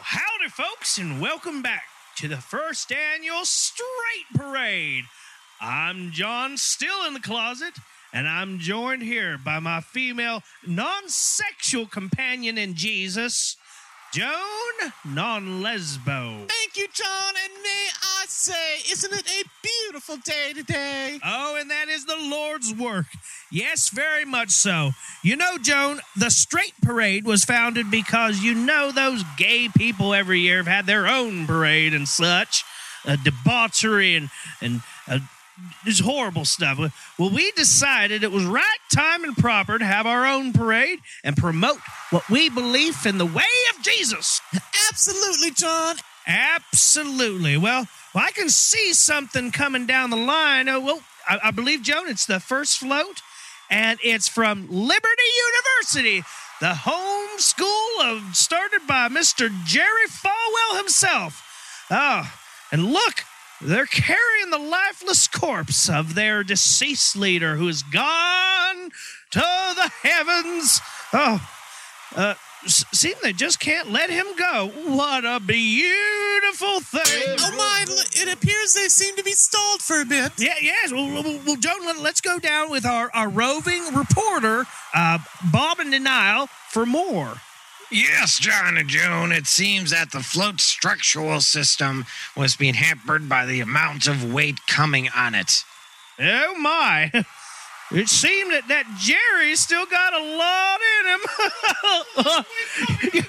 Howdy, folks, and welcome back to the first annual Straight Parade. I'm John, still in the closet, and I'm joined here by my female non sexual companion in Jesus, Joan Non Lesbo. Thank you, John. And may I say, isn't it a beautiful day today? Oh, and that is the Lord's work. Yes, very much so. You know, Joan, the Straight Parade was founded because you know those gay people every year have had their own parade and such, uh, debauchery and and uh, this horrible stuff. Well, we decided it was right time and proper to have our own parade and promote what we believe in the way of Jesus. Absolutely, John. Absolutely. Well, well I can see something coming down the line. Oh, well, I, I believe, Joan, it's the first float, and it's from Liberty University, the home school of started by Mr. Jerry Falwell himself. Oh, and look, they're carrying the lifeless corpse of their deceased leader who's gone to the heavens. Oh, uh, seem they just can't let him go. What a beautiful thing. Oh my, it appears they seem to be stalled for a bit. Yeah, yes. Well, well, well Joan, let- let's go down with our, our roving reporter, uh, Bob in Denial, for more. Yes, John and Joan, it seems that the float structural system was being hampered by the amount of weight coming on it. Oh my. It seemed that that Jerry still got a lot in him.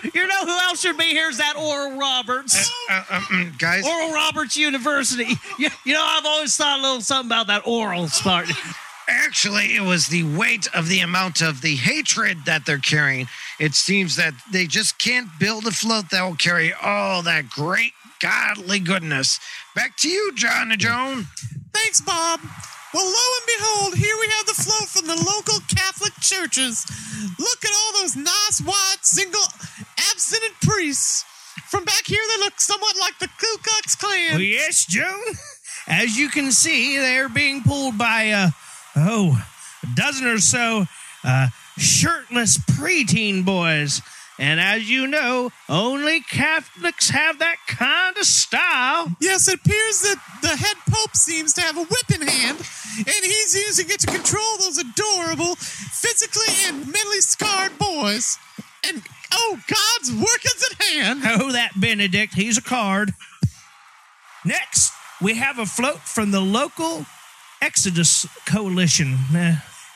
You know who else should be here is that Oral Roberts. Uh, uh, mm, guys, Oral Roberts University. You, you know, I've always thought a little something about that oral part. Actually, it was the weight of the amount of the hatred that they're carrying. It seems that they just can't build a float that will carry all that great godly goodness. Back to you, John and Joan. Thanks, Bob. Well, lo and behold, here we have the float from the local Catholic churches. Look at all those nice white single abstinent priests. From back here, they look somewhat like the Ku Klux Klan. Well, yes, Joan. As you can see, they're being pulled by, uh, oh, a dozen or so uh, shirtless preteen boys. And as you know, only Catholics have that kind of style. Yes, it appears that the head pope seems to have a whip in hand, and he's using it to control those adorable, physically and mentally scarred boys. And oh, God's work is at hand. Oh, that Benedict, he's a card. Next, we have a float from the local Exodus Coalition.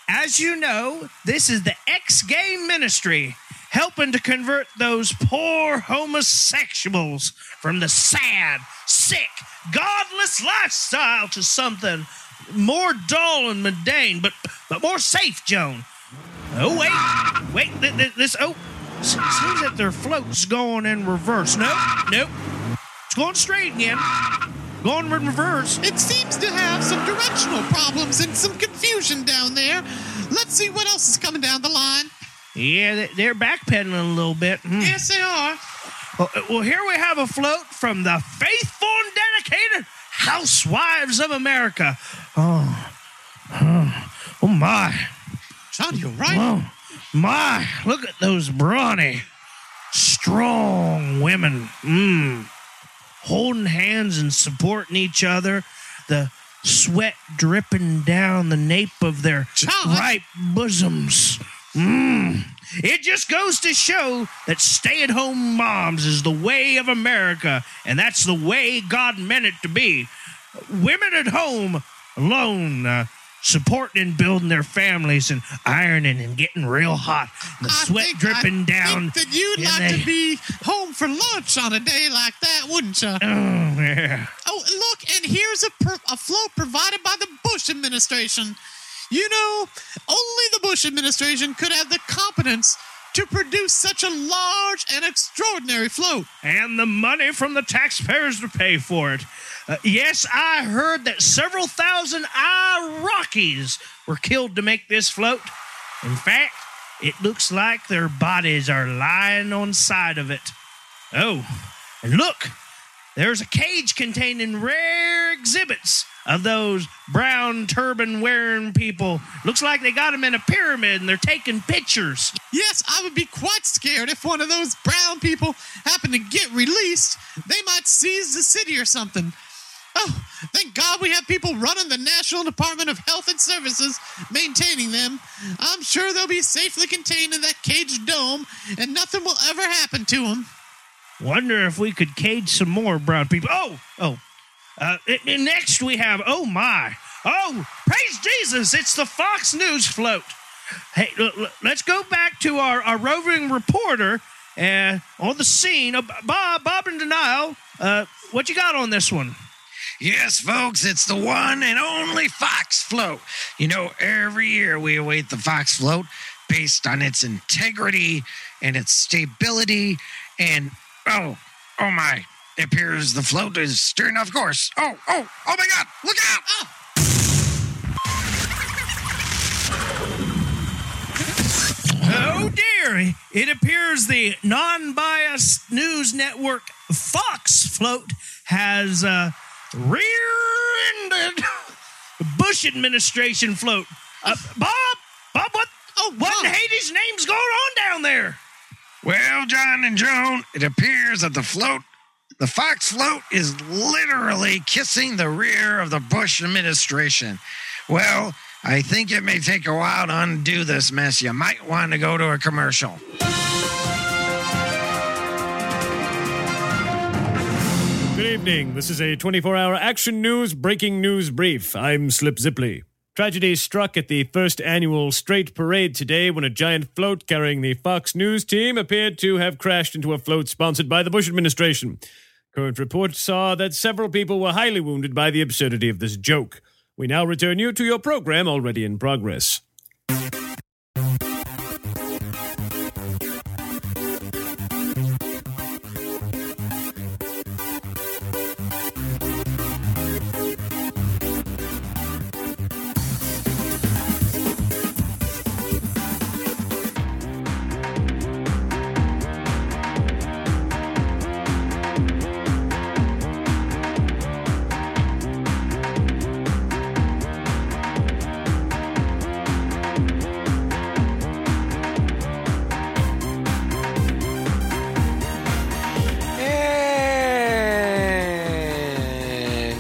As you know, this is the ex gay ministry helping to convert those poor homosexuals from the sad, sick, godless lifestyle to something more dull and mundane, but, but more safe, Joan. Oh, wait, wait, th- th- this, oh, seems that their float's going in reverse. Nope, nope. It's going straight again. Going in reverse. It seems to have some directional problems and some confusion down there. Let's see what else is coming down the line. Yeah, they- they're backpedaling a little bit. Hmm. Yes, they are. Well, uh, well, here we have a float from the faithful and dedicated Housewives of America. Oh, oh, oh my. John, you're right. Oh, my. Look at those brawny, strong women. Mm. Holding hands and supporting each other. The sweat dripping down the nape of their John. ripe bosoms. Mm. It just goes to show that stay at home moms is the way of America, and that's the way God meant it to be. Women at home alone, uh, supporting and building their families and ironing and getting real hot, and the I sweat think- dripping I down. Think that you'd like the- to be home for lunch on a day like that, wouldn't you? Oh, yeah. Oh, look, and here's a, per- a float provided by the Bush administration. You know, only the Bush administration could have the competence to produce such a large and extraordinary float. and the money from the taxpayers to pay for it. Uh, yes, I heard that several thousand Iraqis were killed to make this float. In fact, it looks like their bodies are lying on side of it. Oh, and look, there's a cage containing rare exhibits of those brown turban wearing people. Looks like they got them in a pyramid and they're taking pictures. Yes, I would be quite scared if one of those brown people happened to get released. They might seize the city or something. Oh, thank God we have people running the National Department of Health and Services, maintaining them. I'm sure they'll be safely contained in that caged dome, and nothing will ever happen to them. Wonder if we could cage some more brown people. Oh, oh. Uh, next we have, oh my. Oh, praise Jesus, it's the Fox News float. Hey, let's go back to our, our roving reporter uh, on the scene. Uh, Bob, Bob in denial. Uh, what you got on this one? Yes, folks, it's the one and only Fox Float. You know, every year we await the Fox Float based on its integrity and its stability. And oh, oh my, it appears the float is steering off course. Oh, oh, oh my God, look out! Oh dear! It appears the non-biased news network Fox float has uh, rear-ended Bush administration float. Uh, Bob, Bob, what? Oh, what in Bob. Hades' name's going on down there? Well, John and Joan, it appears that the float, the Fox float, is literally kissing the rear of the Bush administration. Well, I think it may take a while to undo this mess. You might want to go to a commercial. Good evening. This is a 24 hour action news breaking news brief. I'm Slip Zipley. Tragedy struck at the first annual Straight Parade today when a giant float carrying the Fox News team appeared to have crashed into a float sponsored by the Bush administration. Current reports saw that several people were highly wounded by the absurdity of this joke. We now return you to your program already in progress.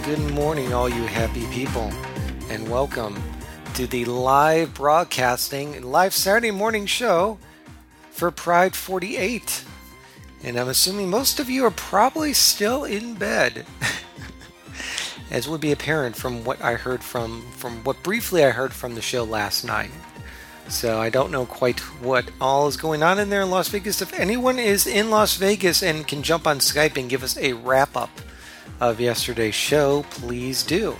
Good morning, all you happy people, and welcome to the live broadcasting, live Saturday morning show for Pride 48. And I'm assuming most of you are probably still in bed, as would be apparent from what I heard from, from what briefly I heard from the show last night. So I don't know quite what all is going on in there in Las Vegas. If anyone is in Las Vegas and can jump on Skype and give us a wrap up of yesterday's show, please do.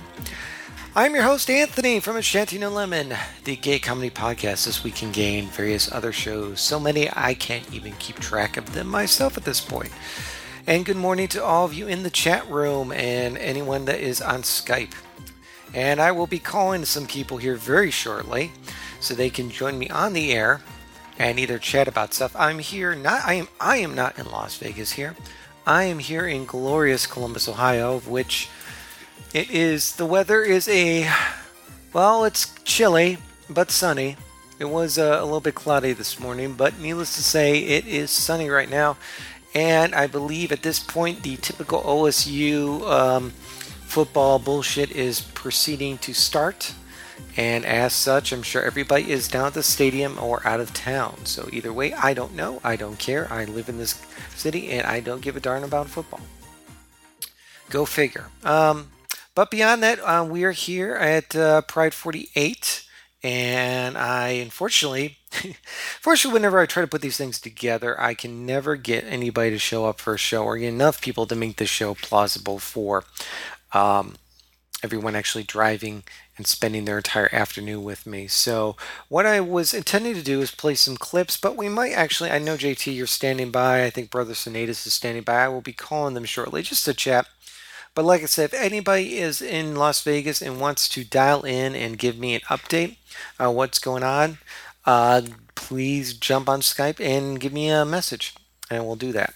I'm your host, Anthony from A Shanty No Lemon, the gay comedy podcast This Week in Gay and various other shows. So many I can't even keep track of them myself at this point. And good morning to all of you in the chat room and anyone that is on Skype. And I will be calling some people here very shortly so they can join me on the air and either chat about stuff. I'm here not I am I am not in Las Vegas here. I am here in glorious Columbus, Ohio, of which it is the weather is a well, it's chilly but sunny. It was uh, a little bit cloudy this morning, but needless to say, it is sunny right now. And I believe at this point, the typical OSU um, football bullshit is proceeding to start. And as such, I'm sure everybody is down at the stadium or out of town. So either way, I don't know. I don't care. I live in this city and I don't give a darn about football. Go figure. Um, but beyond that, uh, we are here at uh, Pride 48. And I, unfortunately, fortunately, whenever I try to put these things together, I can never get anybody to show up for a show or get enough people to make the show plausible for um, everyone actually driving and spending their entire afternoon with me. So, what I was intending to do is play some clips, but we might actually, I know JT, you're standing by. I think Brother Sinatus is standing by. I will be calling them shortly just to chat. But like I said, if anybody is in Las Vegas and wants to dial in and give me an update on what's going on, uh, please jump on Skype and give me a message, and we'll do that.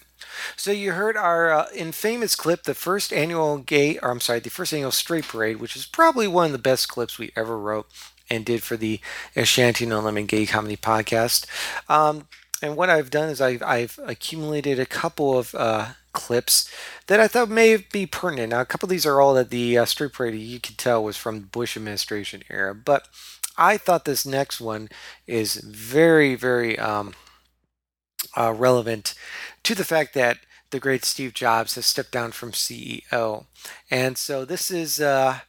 So you heard our uh, infamous clip, the first annual gay, or I'm sorry, the first annual straight parade, which is probably one of the best clips we ever wrote and did for the A Shanty No Lemon Gay Comedy Podcast. Um, and what I've done is I've, I've accumulated a couple of uh, clips that I thought may be pertinent. Now, a couple of these are all that the uh, street parade you could tell was from the Bush administration era, but I thought this next one is very, very um, uh, relevant to the fact that the great Steve Jobs has stepped down from CEO. And so this is uh,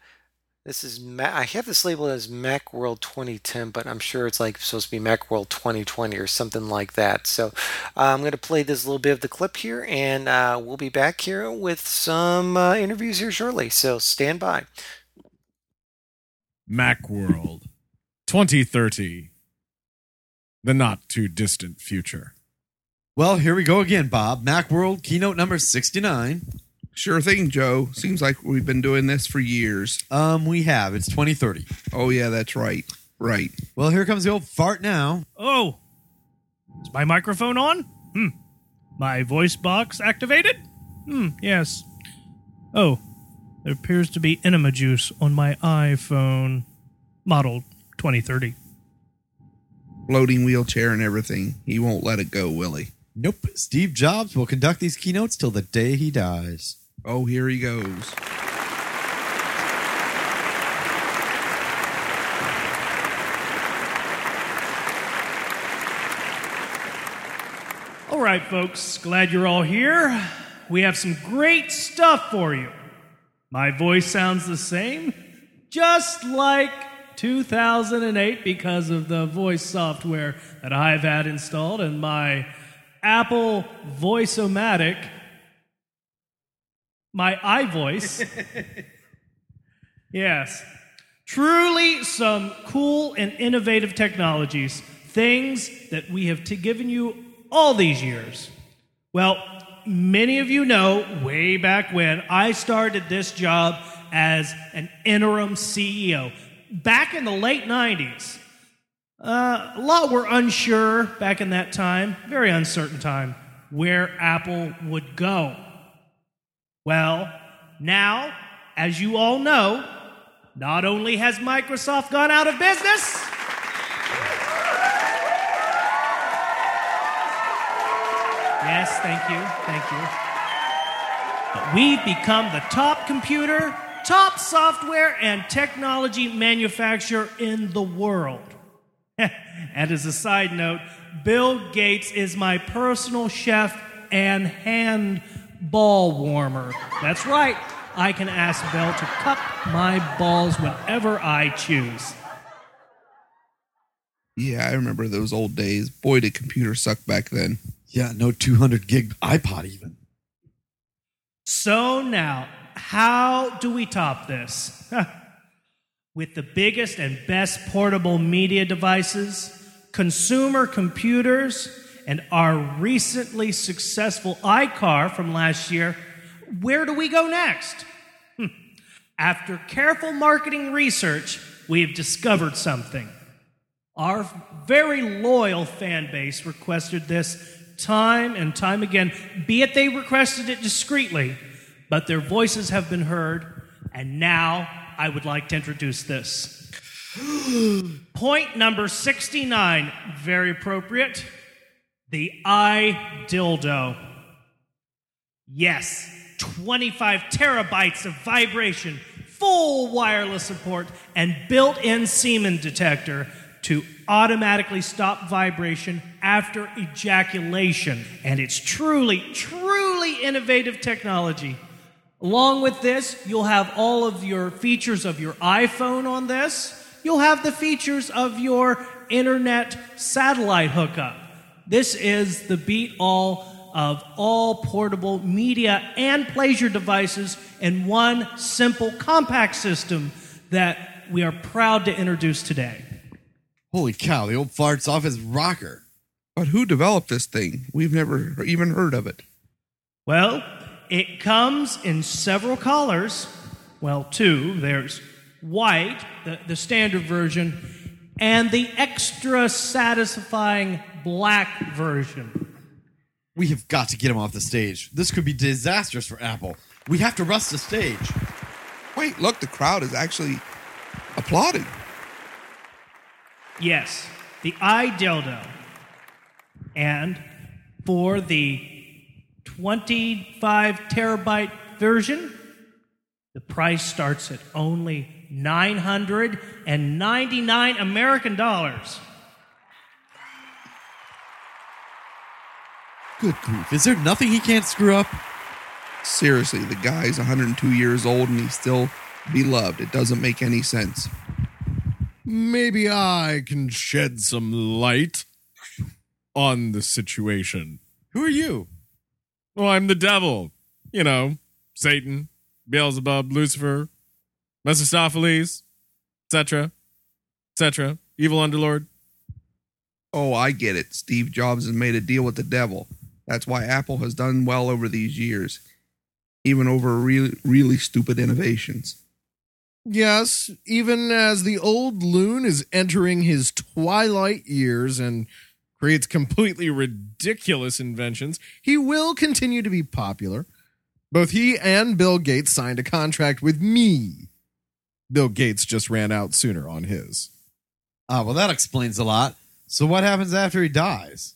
this is I have this labeled as MacWorld 2010, but I'm sure it's like supposed to be MacWorld 2020 or something like that. So uh, I'm going to play this little bit of the clip here, and uh, we'll be back here with some uh, interviews here shortly. So stand by. Macworld 2030. The not too distant future. Well, here we go again, Bob. Macworld keynote number 69. Sure thing, Joe. Seems like we've been doing this for years. Um, we have. It's 2030. Oh, yeah, that's right. Right. Well, here comes the old fart now. Oh, is my microphone on? Hmm. My voice box activated? Hmm, yes. Oh, there appears to be enema juice on my iPhone. Model 2030. Floating wheelchair and everything. He won't let it go, will he? Nope. Steve Jobs will conduct these keynotes till the day he dies. Oh, here he goes. All right, folks, glad you're all here. We have some great stuff for you. My voice sounds the same, just like 2008 because of the voice software that I've had installed and my Apple Voice-O-Matic, my iVoice. yes. Truly some cool and innovative technologies, things that we have given you all these years. Well, many of you know way back when I started this job as an interim CEO back in the late 90s. Uh, a lot were unsure back in that time, very uncertain time, where Apple would go. Well, now, as you all know, not only has Microsoft gone out of business, Yes, thank you, thank you. But we've become the top computer, top software, and technology manufacturer in the world. and as a side note, Bill Gates is my personal chef and hand ball warmer. That's right, I can ask Bill to cup my balls whenever I choose. Yeah, I remember those old days. Boy, did computers suck back then. Yeah, no 200 gig iPod even. So now, how do we top this? With the biggest and best portable media devices, consumer computers, and our recently successful iCar from last year, where do we go next? Hmm. After careful marketing research, we have discovered something. Our very loyal fan base requested this time and time again, be it they requested it discreetly, but their voices have been heard, and now I would like to introduce this. Point number 69, very appropriate the iDildo. Yes, 25 terabytes of vibration, full wireless support, and built in semen detector to automatically stop vibration after ejaculation. And it's truly, truly innovative technology. Along with this, you'll have all of your features of your iPhone on this. You'll have the features of your internet satellite hookup. This is the beat all of all portable media and pleasure devices in one simple compact system that we are proud to introduce today. Holy cow, the old fart's off his rocker. But who developed this thing? We've never even heard of it. Well, it comes in several colors. Well, two. There's white, the, the standard version, and the extra satisfying black version. We have got to get him off the stage. This could be disastrous for Apple. We have to rush the stage. Wait, look, the crowd is actually applauding. Yes, the iDildo. And for the 25 terabyte version, the price starts at only 999 American dollars. Good grief. Is there nothing he can't screw up? Seriously, the guy's 102 years old and he's still beloved. It doesn't make any sense. Maybe I can shed some light on the situation. Who are you? Well, I'm the devil. You know, Satan, Beelzebub, Lucifer, Mephistopheles, etc., etc., evil underlord. Oh, I get it. Steve Jobs has made a deal with the devil. That's why Apple has done well over these years, even over really, really stupid innovations. Yes, even as the old loon is entering his twilight years and creates completely ridiculous inventions, he will continue to be popular. Both he and Bill Gates signed a contract with me. Bill Gates just ran out sooner on his. Ah, well, that explains a lot. So, what happens after he dies?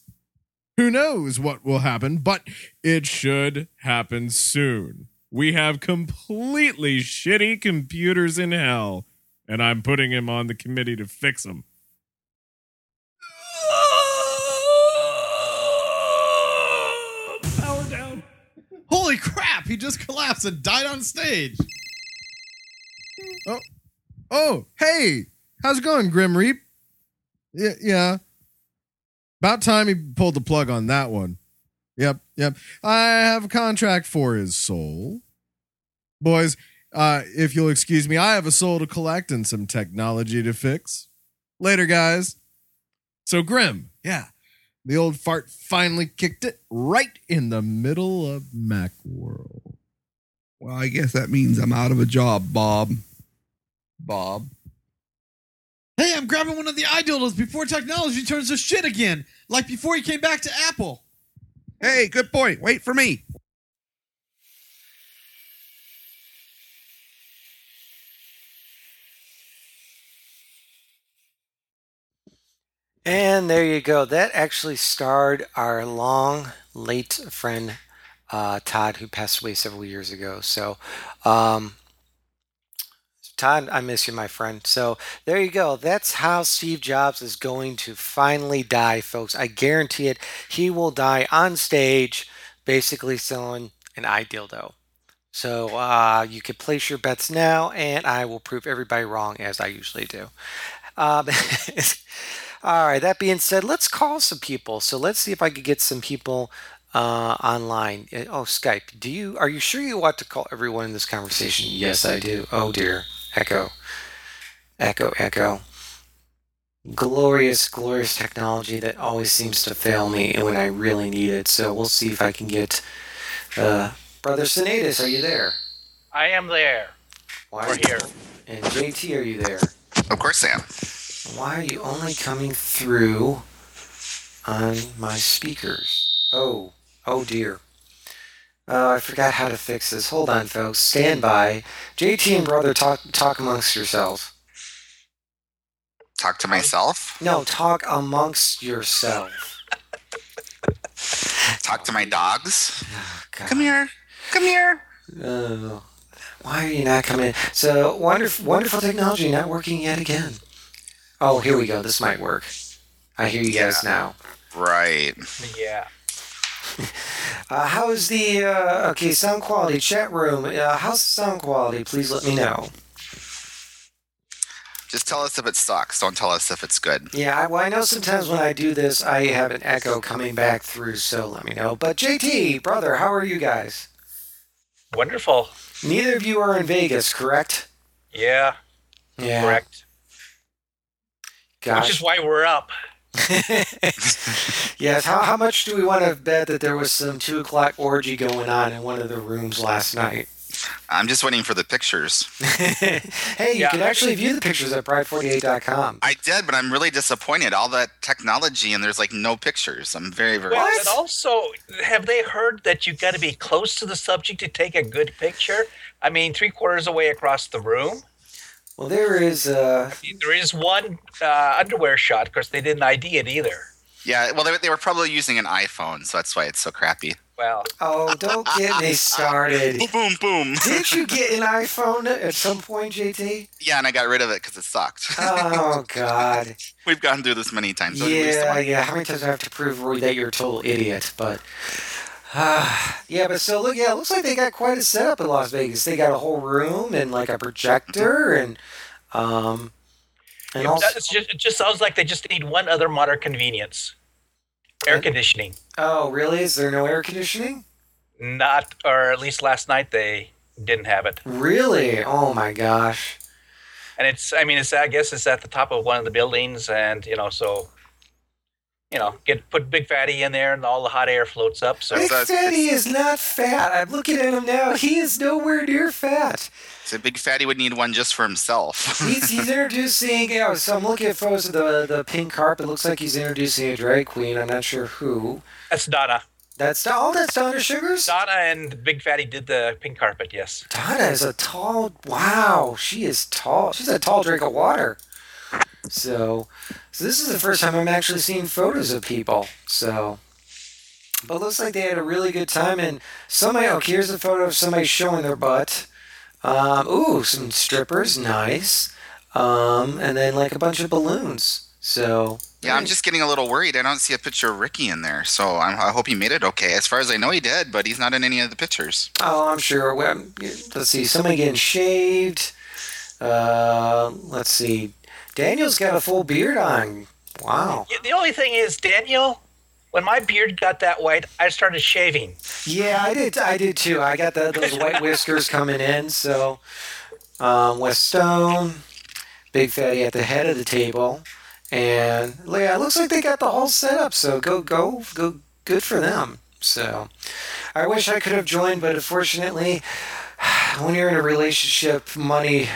Who knows what will happen, but it should happen soon. We have completely shitty computers in hell, and I'm putting him on the committee to fix them. Holy crap! He just collapsed and died on stage. Oh, oh, hey, how's it going, Grim Reap? Yeah, yeah. About time he pulled the plug on that one. Yep, yep. I have a contract for his soul. Boys, uh, if you'll excuse me, I have a soul to collect and some technology to fix. Later, guys. So, Grim, yeah, the old fart finally kicked it right in the middle of Macworld. Well, I guess that means I'm out of a job, Bob. Bob. Hey, I'm grabbing one of the iDildos before technology turns to shit again, like before he came back to Apple. Hey, good point. Wait for me. And there you go. That actually starred our long late friend uh, Todd, who passed away several years ago. So, um, Todd, I miss you, my friend. So there you go. That's how Steve Jobs is going to finally die, folks. I guarantee it. He will die on stage, basically selling an iDildo. So uh, you can place your bets now, and I will prove everybody wrong as I usually do. Um, all right. That being said, let's call some people. So let's see if I could get some people uh, online. Uh, Oh, Skype. Do you? Are you sure you want to call everyone in this conversation? Yes, I do. Oh dear. Echo. Echo. Echo. Glorious, glorious technology that always seems to fail me when I really need it. So we'll see if I can get. Uh, Brother Sinatus, are you there? I am there. Why We're here. And JT, are you there? Of course I am. Why are you only coming through on my speakers? Oh, oh dear. Oh, I forgot how to fix this. Hold on, folks. Stand by. JT and brother, talk talk amongst yourselves. Talk to myself? No, talk amongst yourself. Talk to my dogs? God. Come here. Come here. Oh, why are you not coming? So wonderful, wonderful technology not working yet again. Oh, here we go. This might work. I hear you guys now. Right. Yeah. Uh, how is the uh, okay sound quality? Chat room. Uh, how's the sound quality? Please let me know. Just tell us if it sucks. Don't tell us if it's good. Yeah, I, well, I know sometimes when I do this, I have an echo coming back through, so let me know. But JT, brother, how are you guys? Wonderful. Neither of you are in Vegas, correct? Yeah. Yeah. Correct. Which Gosh. is why we're up. yes. How, how much do we want to bet that there was some two o'clock orgy going on in one of the rooms last night? I'm just waiting for the pictures. hey, you Yeah. can actually view the pictures at pride48.com. I did, but I'm really disappointed. All that technology and there's like no pictures. I'm very, very. Well, and also, have they heard that you've got to be close to the subject to take a good picture? I mean, three quarters away across the room. Well, there is. Uh, There is one uh, underwear shot. Of course, they didn't ID it either. Yeah, well, they, they were probably using an iPhone, so that's why it's so crappy. Well, oh, don't get me started. Boom, boom, boom. Did you get an iPhone at some point, JT? Yeah, and I got rid of it because it sucked. Oh God. We've gone through this many times. Don't you waste the Yeah, yeah. How many times do I have to prove that you're a total idiot? But yeah, but so look, yeah, it looks like they got quite a setup in Las Vegas. They got a whole room and like a projector and um and it, also just, it just sounds like they just need one other modern convenience: air conditioning. oh really? Is there no air conditioning? Not, or at least last night they didn't have it. Really? Oh my gosh. And it's, I mean, it's, I guess it's at the top of one of the buildings, and you know, so. You know, get put Big Fatty in there, and all the hot air floats up. So Big Fatty is not fat. I'm looking at him now. He is nowhere near fat. So Big Fatty would need one just for himself. He's, he's introducing, you know, so I'm looking at photos of the, the pink carpet. Looks like he's introducing a drag queen. I'm not sure who. that's Donna. That's oh, that's Donna Sugars. Donna and Big Fatty did the pink carpet. Yes. Donna is a tall. Wow, she is tall. She's a tall drink of water. So, so this is the first time I'm actually seeing photos of people. So, but it looks like they had a really good time. And somebody, oh, here's a photo of somebody showing their butt. Um, ooh, some strippers, nice. Um, and then like a bunch of balloons. So yeah, I'm just getting a little worried. I don't see a picture of Ricky in there, so I'm, I hope he made it okay. As far as I know, he did, but he's not in any of the pictures. Oh, I'm sure. Well, let's see. Somebody getting shaved. Uh, let's see. Daniel's got a full beard on. Wow. The only thing is, Daniel, when my beard got that white, I started shaving. Yeah, I did. I did too. I got the, those white whiskers coming in. So, um, West Stone, Big Fatty at the head of the table, and yeah, it looks like they got the whole setup. So go, go, go. Good for them. So, I wish I could have joined, but unfortunately, when you're in a relationship, money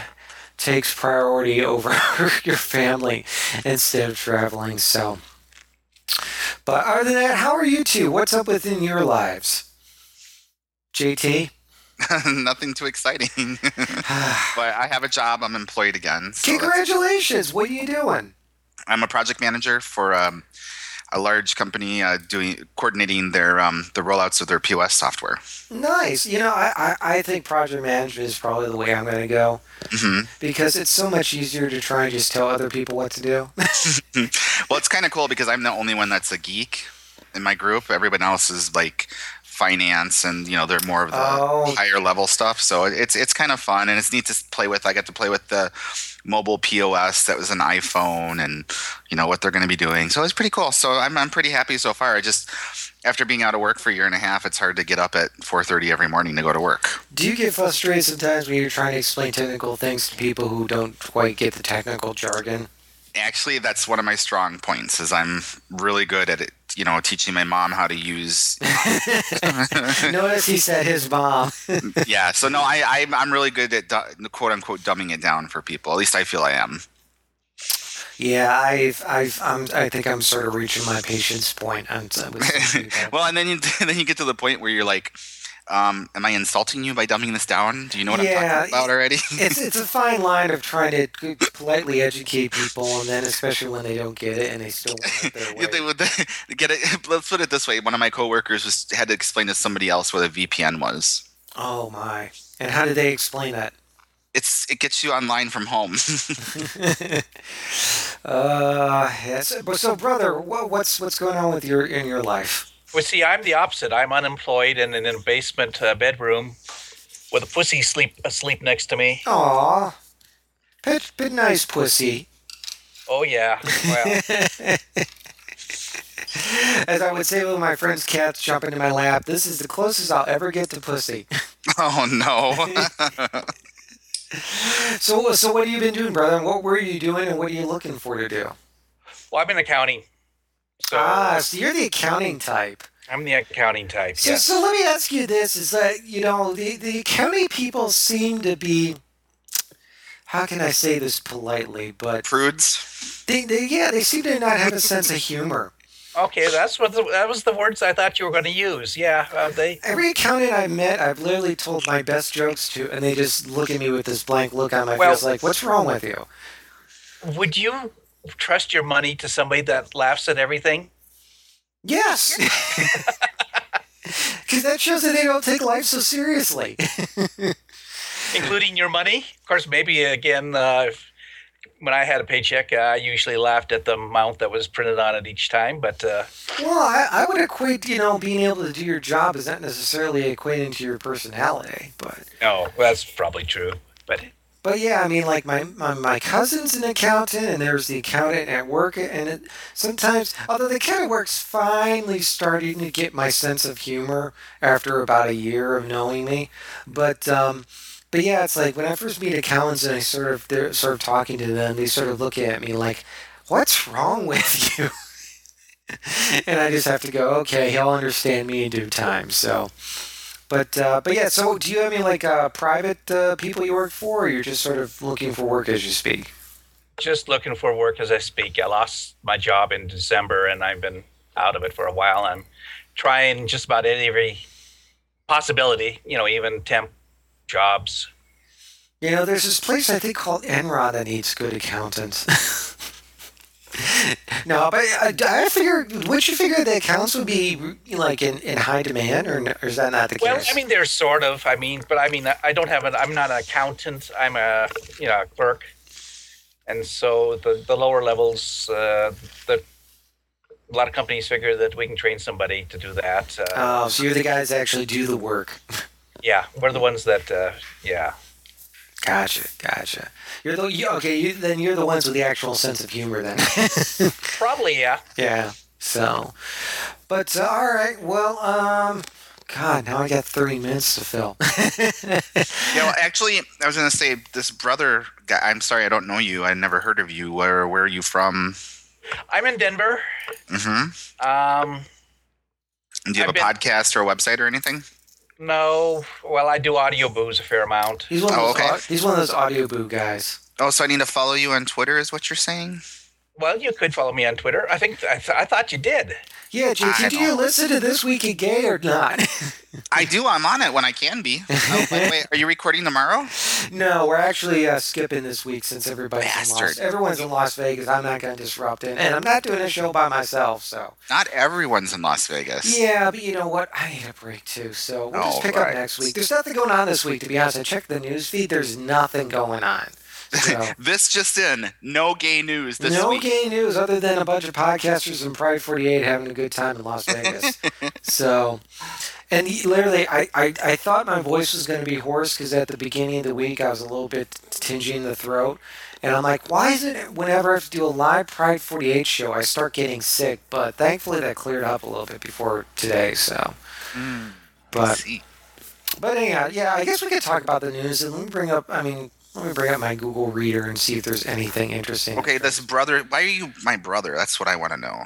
takes priority over your family instead of traveling. So, but other than that, how are you two? What's up within your lives? JT? Nothing too exciting. but I have a job. I'm employed again. so Congratulations. What are you doing? I'm a project manager for um, a large company uh, doing coordinating their um, the rollouts of their POS software. Nice. You know, I, I, I think project management is probably the way I'm going to go hmm because it's so much easier to try and just tell other people what to do. well, it's kind of cool because I'm the only one that's a geek in my group. Everyone else is like finance and you know they're more of the Oh. higher level stuff. So it's it's kind of fun and it's neat to play with. I get to play with the mobile POS that was an iPhone and you know what they're going to be doing. So it's pretty cool. So I'm I'm pretty happy so far. I just after being out of work for a year and a half, it's hard to get up at 4:30 every morning to go to work. Do you get frustrated sometimes when you're trying to explain technical things to people who don't quite get the technical jargon? Actually, that's one of my strong points. Is I'm really good at it. You know, teaching my mom how to use. Notice he said his mom. yeah. So no, I I'm, I'm really good at du- quote unquote dumbing it down for people. At least I feel I am. Yeah, I've, I've, I'm, I think I'm sort of reaching my patience point. I well, and then you then you get to the point where you're like, um, "Am I insulting you by dumbing this down? Do you know what I'm talking about already?" it's it's a fine line of trying to politely educate people, and then especially when they don't get it and they still want it their way. Yeah, they would get it. Let's put it this way: one of my coworkers was had to explain to somebody else what a VPN was. Oh my! And how did they explain that? It's it gets you online from home. Uh, yes. So, brother, what, what's what's going on with your in your life? Well, see, I'm the opposite. I'm unemployed and in a basement uh, bedroom with a pussy sleep asleep next to me. Aw, bit bit nice pussy. Oh yeah. Well, As I would say when my friend's cats jump into my lap, this is the closest I'll ever get to pussy. oh no. So, so what have you been doing, brother? And what were you doing, and what are you looking for to do? well, I'm in accounting. So Ah, so you're the accounting type. I'm the accounting type. So, yes. so let me ask you this: Is that you know the the accounting people seem to be, how can I say this politely? But prudes. They, they yeah, they seem to not have a sense of humor. Okay, that's what the, that was the words I thought you were going to use. Yeah, uh, they. Every accountant I met, I've literally told my best jokes to, and they just look at me with this blank look on my Well- face, like, "What's wrong with you?" Would you trust your money to somebody that laughs at everything? Yes. Because that shows that they don't take life so seriously. including your money. Of course, maybe again, uh, if- when I had a paycheck, uh, I usually laughed at the amount that was printed on it each time. But uh, Well, I, I would equate, you know, being able to do your job is not necessarily equating to your personality, but no, that's probably true. But but yeah, I mean, like my, my my cousin's an accountant, and there's the accountant at work, and it, sometimes, although the accountant at work's finally starting to get my sense of humor after about a year of knowing me, but um, but yeah, it's like when I first meet accountants and I sort of they're sort of talking to them, they sort of look at me like, "What's wrong with you?" and I just have to go, "Okay, he'll understand me in due time." So. But uh, but yeah, so do you have any like uh, private uh, people you work for, or you're just sort of looking for work as you speak? just looking for work as I speak. I lost my job in December, and I've been out of it for a while. I'm trying just about every possibility, you know, even temp jobs. You know, there's this place I think called Enron that needs good accountants. no, but uh, I figure, would you figure the accounts would be like in, in high demand, or, or is that not the Well, case? Well, I mean, they're sort of. I mean, but I mean, I don't have an. I'm not an accountant. I'm a you know a clerk, and so the the lower levels, uh, the a lot of companies figure that we can train somebody to do that. Uh, oh, so you're the guys that actually do the work. yeah, we're the ones that. Uh, yeah. Gotcha, gotcha. You're the you, okay. You, then you're the ones with the actual sense of humor. Then. Probably, yeah. Yeah. So, but uh, all right. Well, um, God, now I got thirty minutes to fill. Yeah, well, actually, I was gonna say this brother guy. I'm sorry, I don't know you. I never heard of you. Where Where are you from? I'm in Denver. Mm-hmm. Um, Do you have I've a been- podcast or a website or anything? No, well, I do Audioboos a fair amount. He's one of Oh, those. okay. he's one of those audio boo guys. Oh, so I need to follow you on Twitter, is what you're saying? Well, you could follow me on Twitter. I think I, th- I thought you did. Yeah, JT, do you listen to this week of gay or not? I do. I'm on it when I can be. Oh, by the way, are you recording tomorrow? no, we're actually uh, skipping this week since everybody's in Las. Everyone's in Las Vegas. I'm not going to disrupt it, and I'm not doing a show by myself. So Not everyone's in Las Vegas. yeah, but you know what? I need a break too. So we'll just Oh, pick up next week. There's nothing going on this week, to be honest. I checked the news feed. There's nothing going on. So. this just in: no gay news this no week. gay news other than a bunch of podcasters in Pride 48 having a good time in Las Vegas. so, and literally, I, I, I thought my voice was going to be hoarse because at the beginning of the week I was a little bit tinging the throat. And I'm like, why is it whenever I have to do a live Pride 48 show, I start getting sick? But thankfully that cleared up a little bit before today. So, Mm, but but anyhow, yeah, I guess we could talk about the news and let me bring up. I mean, let me bring up my Google Reader and see if there's anything interesting. Okay, this brother. Why are you my brother? That's what I want to know.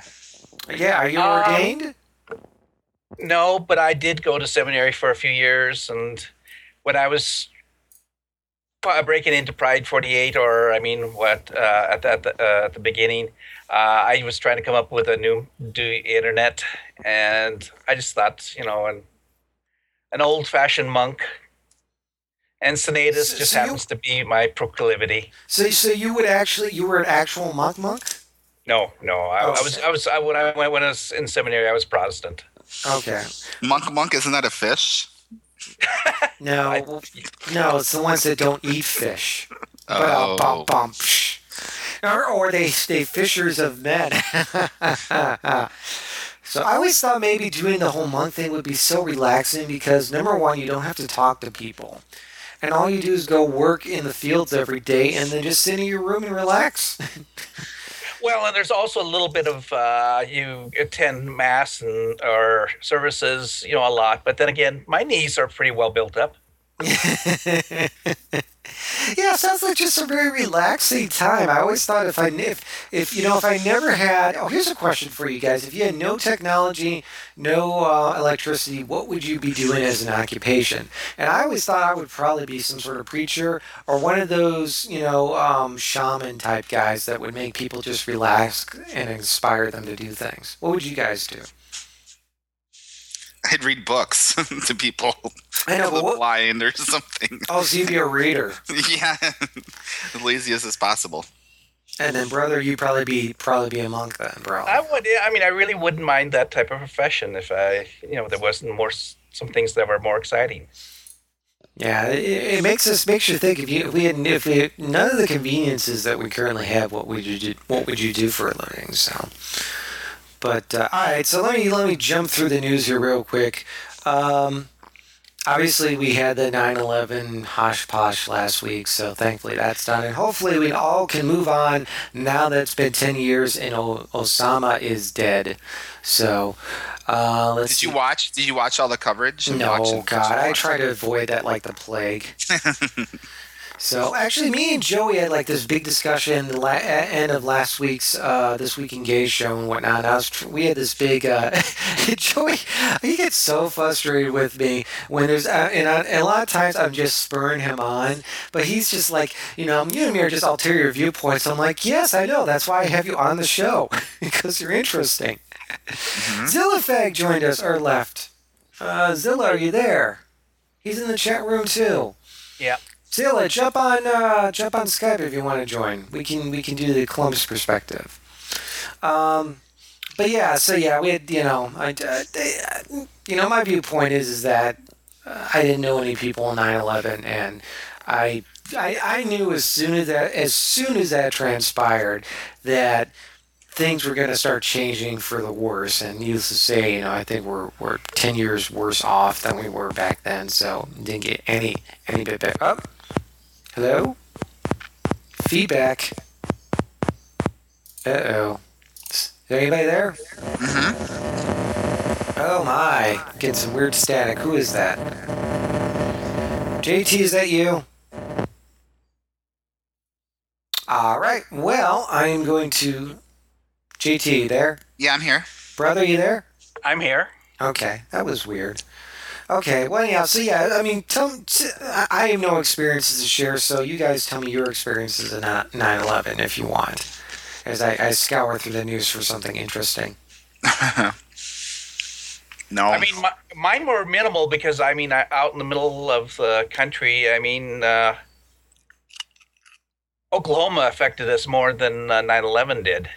Yeah, are you Um, ordained? No, but I did go to seminary for a few years, and when I was uh, breaking into Pride 48, or I mean, what uh, at that uh, at the beginning, uh, I was trying to come up with a new do internet, and I just thought, you know, an an old fashioned monk, and Senatus So- just so you- happens to be my proclivity. So, so you would actually, you were an actual monk monk? No, no, I, Oh, I was, I was, I, when I went when I was in seminary, I was Protestant. Okay. Monk, monk, isn't that a fish? No, I- no, it's the ones that don't eat fish. Oh. Bum, bum. Or, or they stay fishers of men. so I always thought maybe doing the whole monk thing would be so relaxing because number one, you don't have to talk to people. And all you do is go work in the fields every day and then just sit in your room and relax. Well, and there's also a little bit of uh, you attend mass and or services, you know, a lot. But then again, my knees are pretty well built up. yeah, sounds like just a very relaxing time. I always thought if I if if you know if I never had oh here's a question for you guys if you had no technology, no uh, electricity, what would you be doing as an occupation? And I always thought I would probably be some sort of preacher or one of those you know um, shaman type guys that would make people just relax and inspire them to do things. What would you guys do? I'd read books to people. I know, a but little what- blind or something. Oh, so you'd be a reader. yeah, the laziest as possible. And then, brother, you'd probably be probably be a monk then, bro. I would. I mean, I really wouldn't mind that type of profession if I, you know, there wasn't more some things that were more exciting. Yeah, it, it makes us makes you think if you if we had if we had none of the conveniences that we currently have, what would you do? What would you do for a living? So, but uh, all right, so let me let me jump through the news here real quick. Um, obviously, we had the 9/11 hosh posh last week, so thankfully that's done, and hopefully we all can move on now that it's been 10 years and o- Osama is dead. So, uh, let's. Did you watch? Did you watch all the coverage? No, God, I try to avoid that like the plague. So actually, me and Joey had like this big discussion the la- at end of last week's uh, this week in gay show and whatnot. I was tr- we had this big uh, Joey. He gets so frustrated with me when there's uh, and, I, and a lot of times I'm just spurring him on, but he's just like you know you and me are just ulterior viewpoints. I'm like yes, I know. That's why I have you on the show because you're interesting. Zillafag joined us or left. Uh, Zilla, are you there? He's in the chat room too. Yeah. Zilla, jump on uh, jump on Skype if you want to join. We can we can do the Columbus perspective. Um, but yeah, so yeah, we had you know, I, uh, uh, you know, my viewpoint is is that uh, I didn't know any people in 9/11, and I, I I knew as soon as that as soon as that transpired that things were going to start changing for the worse. And needless to say, you know, I think we're we're 10 years worse off than we were back then. So didn't get any any bit better. Up. Hello? Feedback. Uh oh. Is there anybody there? Oh my. Getting some weird static. Who is that? JT, is that you? All right. Well, I am going to. JT, you there? Yeah, I'm here. Brother, you there? I'm here. Okay, that was weird. Okay, well, yeah, so yeah, I mean, tell, t- I I have no experiences to share, so you guys tell me your experiences in 9 11 if you want, as I, I scour through the news for something interesting. No. I mean, my, mine were minimal because I mean, I, out in the middle of the country. I mean, uh, Oklahoma affected us more than uh, 9/11 did.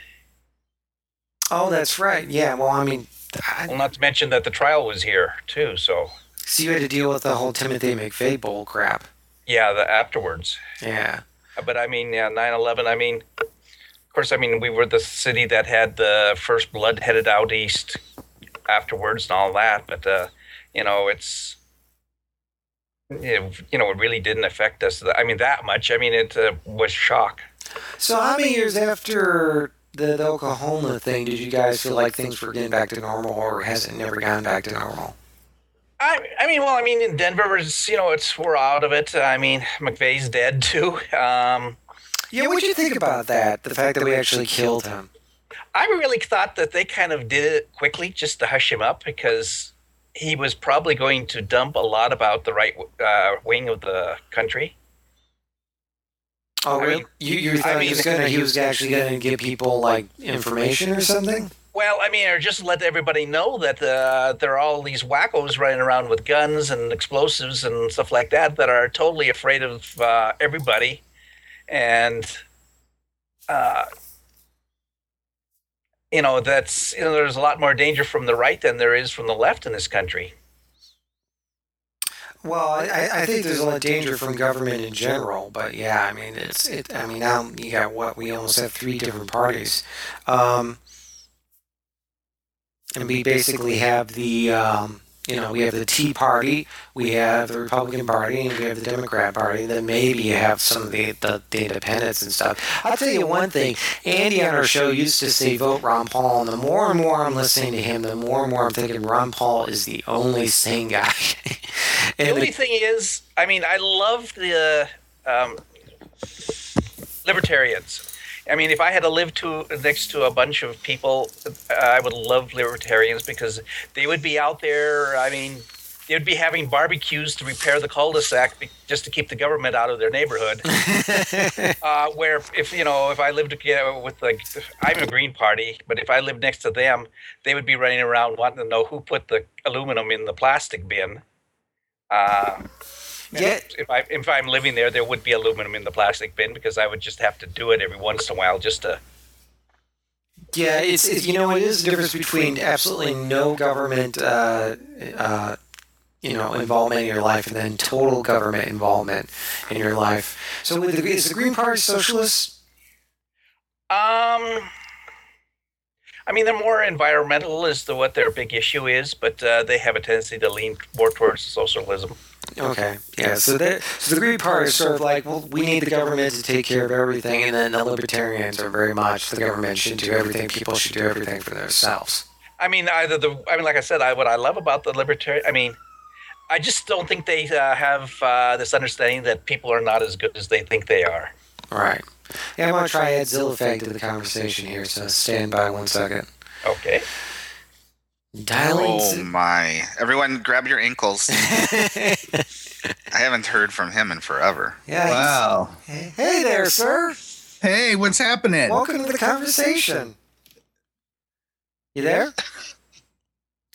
Oh, that's right. Yeah, well, I mean, I, Well, not to mention that the trial was here too. So so you had to deal with the whole Timothy McVeigh bull crap. yeah, the afterwards. Yeah. But I mean, yeah, 9/11. I mean, of course, I mean we were the city that had the first blood headed out east afterwards and all that. But uh, you know, it's it, you know, it really didn't affect us. I mean, that much. I mean, it uh, was shock. So how many years after the, the Oklahoma thing did you guys feel like things were getting back to normal, or has it never gone back to normal? I, I mean, well, I mean, in Denver, you know, it's we're out of it. I mean, McVeigh's dead too. Um, Yeah, what'd you think about that? The fact that we actually killed him. I really thought that they kind of did it quickly just to hush him up because he was probably going to dump a lot about the right uh, wing of the country. Oh, I really? mean- you you I thought he mean- was gonna he was actually gonna give people like information or something? Well, I mean, or just let everybody know that uh, there are all these wackos running around with guns and explosives and stuff like that that are totally afraid of uh, everybody, and uh, you know that's you know there's a lot more danger from the right than there is from the left in this country. Well, I, I think there's a lot of danger from government in general, but yeah, I mean it's it. I mean now you got what we almost have three different parties, um, and we basically have the um, you know we have the Tea Party, we have the Republican Party, and we have the Democrat Party. Then maybe you have some of the, the the independents and stuff. I'll tell you one thing: Andy on our show used to say vote Ron Paul, and the more and more I'm listening to him, the more and more I'm thinking Ron Paul is the only sane guy. The only the- thing is, I mean, I love the um, libertarians. I mean, if I had to live to next to a bunch of people, I would love libertarians because they would be out there. I mean, they would be having barbecues to repair the cul-de-sac be- just to keep the government out of their neighborhood. uh, where if you know, if I lived with like, I'm a Green Party, but if I lived next to them, they would be running around wanting to know who put the aluminum in the plastic bin. Uh, Yeah. If I if I'm living there, there would be aluminum in the plastic bin because I would just have to do it every once in a while just to. Yeah, it's, it's you know it is the difference between absolutely no government uh, uh, you know involvement in your life and then total government involvement in your life. So with the, is the Green Party socialist? Um, I mean, they're more environmental as to what their big issue is, but uh, they have a tendency to lean more towards socialism. Okay, yeah. So that so the Green Party is sort of like well we need the government to take care of everything, and then the Libertarians are very much the government should do everything. People should do everything for themselves. I mean, either the. I mean, like I said, I what I love about the libertarian. I mean, I just don't think they uh, have uh, this understanding that people are not as good as they think they are. Right. Yeah, I want to try add Zillafag to the conversation here. So stand by one second. Okay. Dialing. Oh my! Everyone, grab your ankles. I haven't heard from him in forever. Yeah. Wow. Hey there, sir. Hey, what's happening? Welcome to the conversation. You there?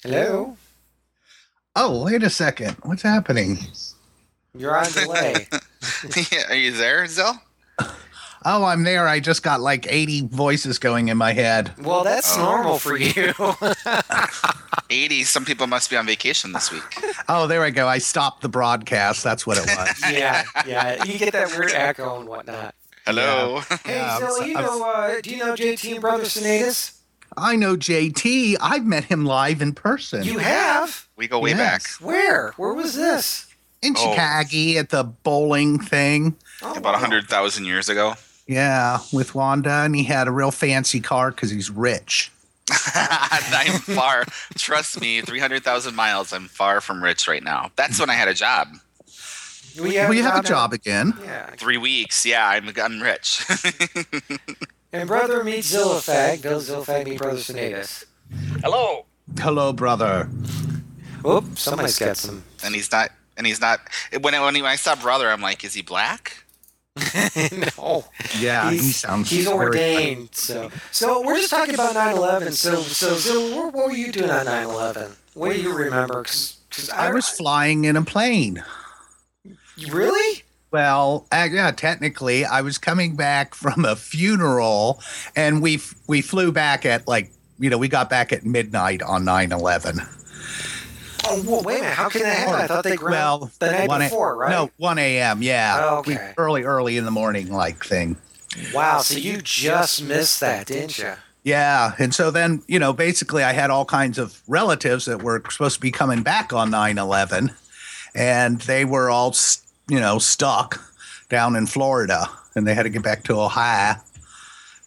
Hello. Oh, wait a second. What's happening? You're on delay. Yeah, Are you there, Zell? Oh, I'm there. I just got like 80 voices going in my head. Well, that's Oh. normal for you. 80. Some people must be on vacation this week. Oh, there I go. I stopped the broadcast. That's what it was. yeah, yeah. You get that weird echo and whatnot. Hello. Hey, Yeah, I'm Zilla, so- you know, uh, do you know JT and Brother Cinaedus? I know JT. I've met him live in person. You have? We go way Yes. back. Where? Where was this? in Oh. Chicago at the bowling thing. Oh, About 100,000 years ago. Yeah, with Wanda, and he had a real fancy car because he's rich. I'm far. Trust me, 300,000 miles. I'm far from rich right now. That's when I had a job. We well, you have a now? job again. Yeah. Three weeks. Yeah, I'm, I'm rich. And Brother meets Zillafag. Bill Zillafag meet Brother Cinaedus. Hello. Hello, brother. Oop, somebody's got some. and he's not. And he's not. When when, he, when I saw brother, I'm like, is he black? no. Yeah, he He's- sounds He's ordained. So, so we're just talking about 9/11. So, so, so, what, what were you doing on 9/11? What do you remember? Because I was flying in a plane. really. Well, uh, yeah, technically, I was coming back from a funeral, and we f- we flew back at like you know we got back at midnight on 9-11. Oh, well, wait a minute. How can that happen? I thought they ground Well, the night 1 a- before, right? No, one a.m. Yeah, Oh, okay. early, early in the morning, like thing. Wow. So you just missed that, didn't you? Yeah, and so then you know, basically, I had all kinds of relatives that were supposed to be coming back on 9-11, and they were all you know stuck down in Florida, and they had to get back to Ohio.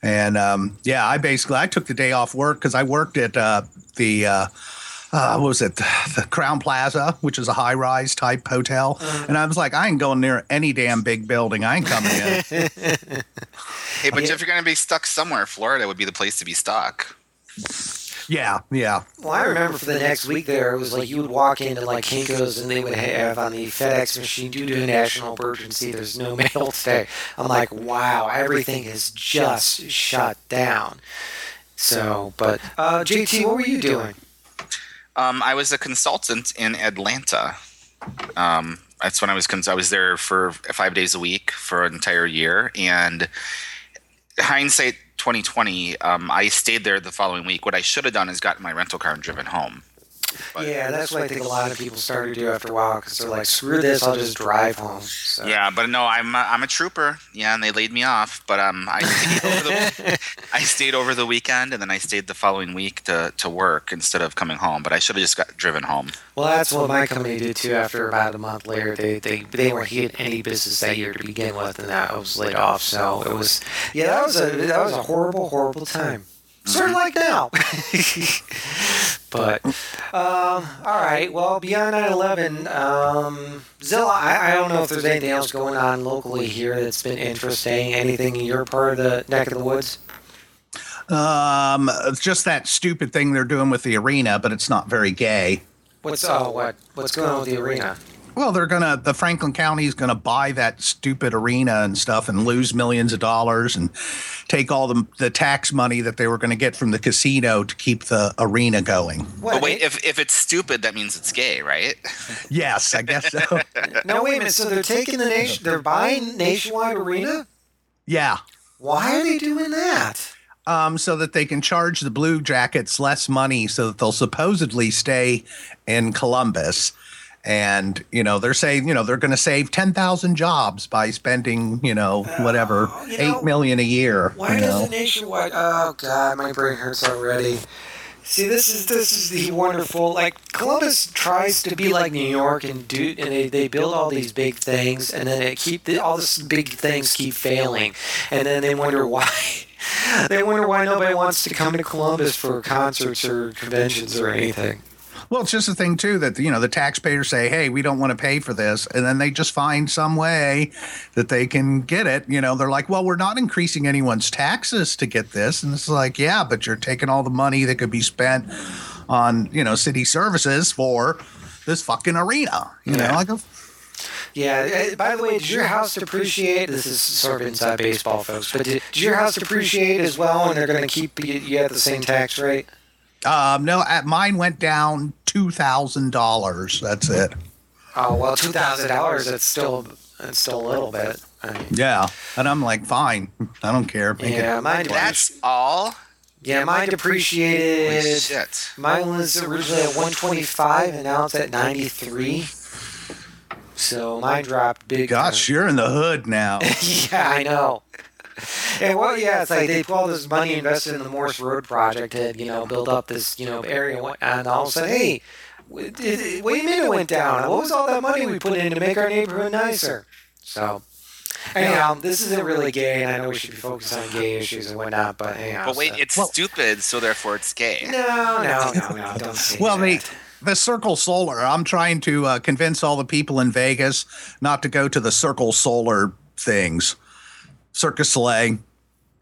And um, yeah, I basically I took the day off work because I worked at uh, the uh, uh, what was it the Crowne Plaza, which is a high rise type hotel, and I was like, I ain't going near any damn big building. I ain't coming in. Hey, but if you're going to be stuck somewhere, Florida would be the place to be stuck. yeah, yeah. Well, I remember for the next week there, it was like you would walk into like Kinko's and they would have on the FedEx machine due to a national emergency. There's no mail today. I'm like, wow, everything is just shut down. So, but uh, JT, what were you doing? Um, I was a consultant in Atlanta. Um, that's when I was. Cons- I was there for five days a week for an entire year. And hindsight, 2020, um, I stayed there the following week. What I should have done is gotten my rental car and driven home. Yeah, that's what I think a lot of people started to do after a while because they're like, screw this, I'll just drive home. So. Yeah, but no, I'm a, I'm a trooper. Yeah, and they laid me off. But um, I stayed over the I stayed over the weekend, and then I stayed the following week to, to work instead of coming home. But I should have just got driven home. Well, that's what my company did too. After about a month later, they they they weren't hitting any business that year to begin with, and that I was laid off. So it was yeah, that was a that was a horrible horrible time. Sort of like now. But um, all right. Well, beyond 9/11, um, Zilla, I, I don't know if there's anything else going on locally here that's been interesting. Anything in your part of the neck of the woods? Um, it's just that stupid thing they're doing with the arena, but it's not very gay. What's oh what what's going on with the arena? Well, they're gonna the Franklin County is gonna buy that stupid arena and stuff and lose millions of dollars and take all the the tax money that they were going to get from the casino to keep the arena going. But wait, if, if it's stupid, that means it's gay, right? Yes, I guess so. No, wait a minute. So they're taking the nation, they're buying Nationwide Arena. yeah. Why are they doing that? Um, so that they can charge the Blue Jackets less money, so that they'll supposedly stay in Columbus. And you know they're saying you know they're going to save ten thousand jobs by spending you know oh, whatever you eight know, million a year. Why you know? doesn't Nationwide? Oh God, my brain hurts already. See, this is this is the wonderful. Like Columbus tries to be like New York and do, and they, they build all these big things, and then it keep the, all these big things keep failing, and then they wonder why. They wonder why nobody wants to come to Columbus for concerts or conventions or anything. Well, it's just a thing too that you know the taxpayers say, "Hey, we don't want to pay for this," and then they just find some way that they can get it. You know, they're like, "Well, we're not increasing anyone's taxes to get this," and it's like, "Yeah, but you're taking all the money that could be spent on you know city services for this fucking arena." You know, like a Yeah. uh, By the way, did your house depreciate? This is sort of inside baseball, folks. But did, did your house depreciate as well? And they're going to keep you, you at the same tax rate? Um, no, at mine went down two thousand dollars. That's it. Oh well, two thousand dollars. It's still it's still a little bit. I mean, Yeah, and I'm like, fine, I don't care. Make yeah, mine. That's all. Yeah, mine depreciated. shit. Mine was originally at 125, and now it's at 93. So mine dropped big. Gosh, you're in the hood now. yeah, I know. And well, yeah, it's like they put all this money invested in the Morse Road project to, you know, build up this, you know, area, and all of a sudden, hey, wait wait a minute, it went down. What was all that money we put in to make our neighborhood nicer? So, anyhow, this isn't really gay, and I know we should be focused on gay issues and whatnot, but anyhow. But wait, so- it's stupid, so therefore it's gay. no, no, no, no, don't say Well, that. the the Circle Solar. I'm trying to uh, convince all the people in Vegas not to go to the Circle Solar things, Cirque du Soleil,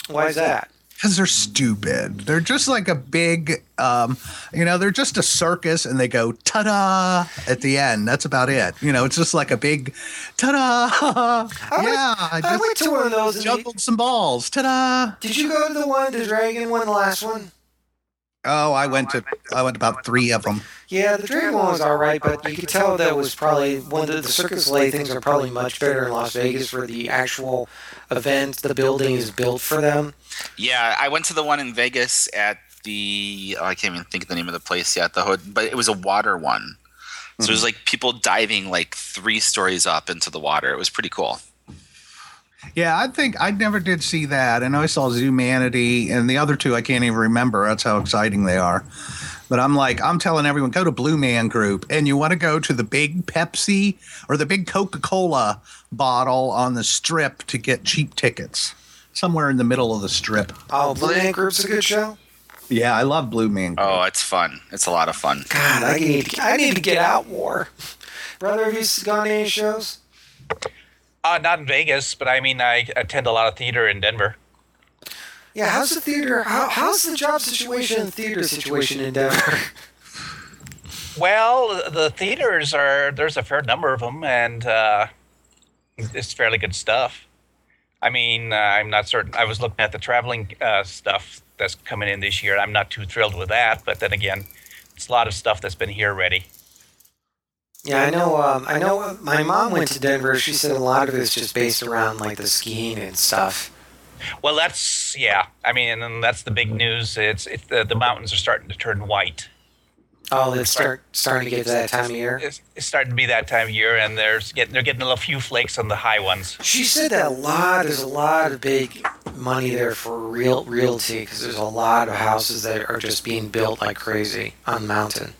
Why is that? because they're stupid. They're just like a big, um, you know, they're just a circus, and they go ta-da at the end. That's about it. You know, it's just like a big ta-da. yeah, I I went to one of those. And juggled some balls. Ta-da. did you go to the one, the dragon one, the last one? Oh, I oh, went to I went about three of them. Yeah, the dragon one was all right, but you could tell that was probably one of the, the circus lay things are probably much better in Las Vegas for the actual event. The building is built for them. Yeah, I went to the one in Vegas at the oh, I can't even think of the name of the place yet. The hood, but it was a water one. So it was mm-hmm. like people diving like three stories up into the water. It was pretty cool. Yeah, I think I never did see that. I know I saw Zumanity and the other two I can't even remember. That's how exciting they are. But I'm like, I'm telling everyone, go to Blue Man Group, and you want to go to the big Pepsi or the big Coca Cola bottle on the strip to get cheap tickets, somewhere in the middle of the strip. Oh, Blue Man Group's a good show. Yeah, I love Blue Man. Group. Oh, it's fun. It's a lot of fun. God, I need to, I need to get out more. Brother, have you gone to any shows? Uh, not in Vegas, but I mean, I attend a lot of theater in Denver. Yeah, how's the theater? How, how's the job situation and theater situation in Denver? Well, the theaters are there's a fair number of them, and uh, it's fairly good stuff. I mean, uh, I'm not certain. I was looking at the traveling uh, stuff that's coming in this year. I'm not too thrilled with that, but then again, it's a lot of stuff that's been here already. Yeah, I know. Um, I know. My mom went to Denver. She said a lot of it's just based around like the skiing and stuff. Well, that's yeah. I mean, and that's the big news. It's it, the, the mountains are starting to turn white. Oh, it's start starting to get to that time of year. It's, it's starting to be that time of year, and there's getting they're getting a few flakes on the high ones. She said that a lot. There's a lot of big money there for real realty because there's a lot of houses that are just being built like crazy on the mountain.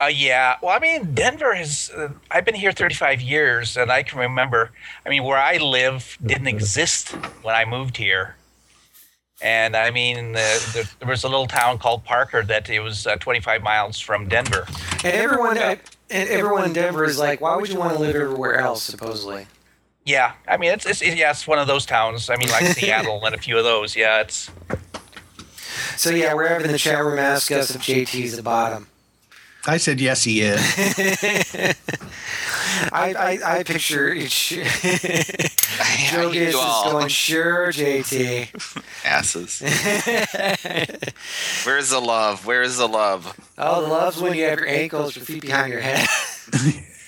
Uh, yeah. Well, I mean, Denver has. Uh, I've been here 35 years, and I can remember. I mean, where I live didn't exist when I moved here. And I mean, uh, there, there was a little town called Parker that it was uh, 25 miles from Denver. And everyone, and everyone in Denver is like, why would you want to live everywhere else? Supposedly. Yeah, I mean, it's, it's yeah, it's one of those towns. I mean, like Seattle and a few of those. Yeah, it's So yeah, we're having the chat room ask us if JT's at the bottom. I said yes, he is. I, I, I picture it. Joe you Gibbs is going, sure, JT. Asses. Where's the love? Where's the love? Oh, the love's when you have your ankles, your feet behind your head.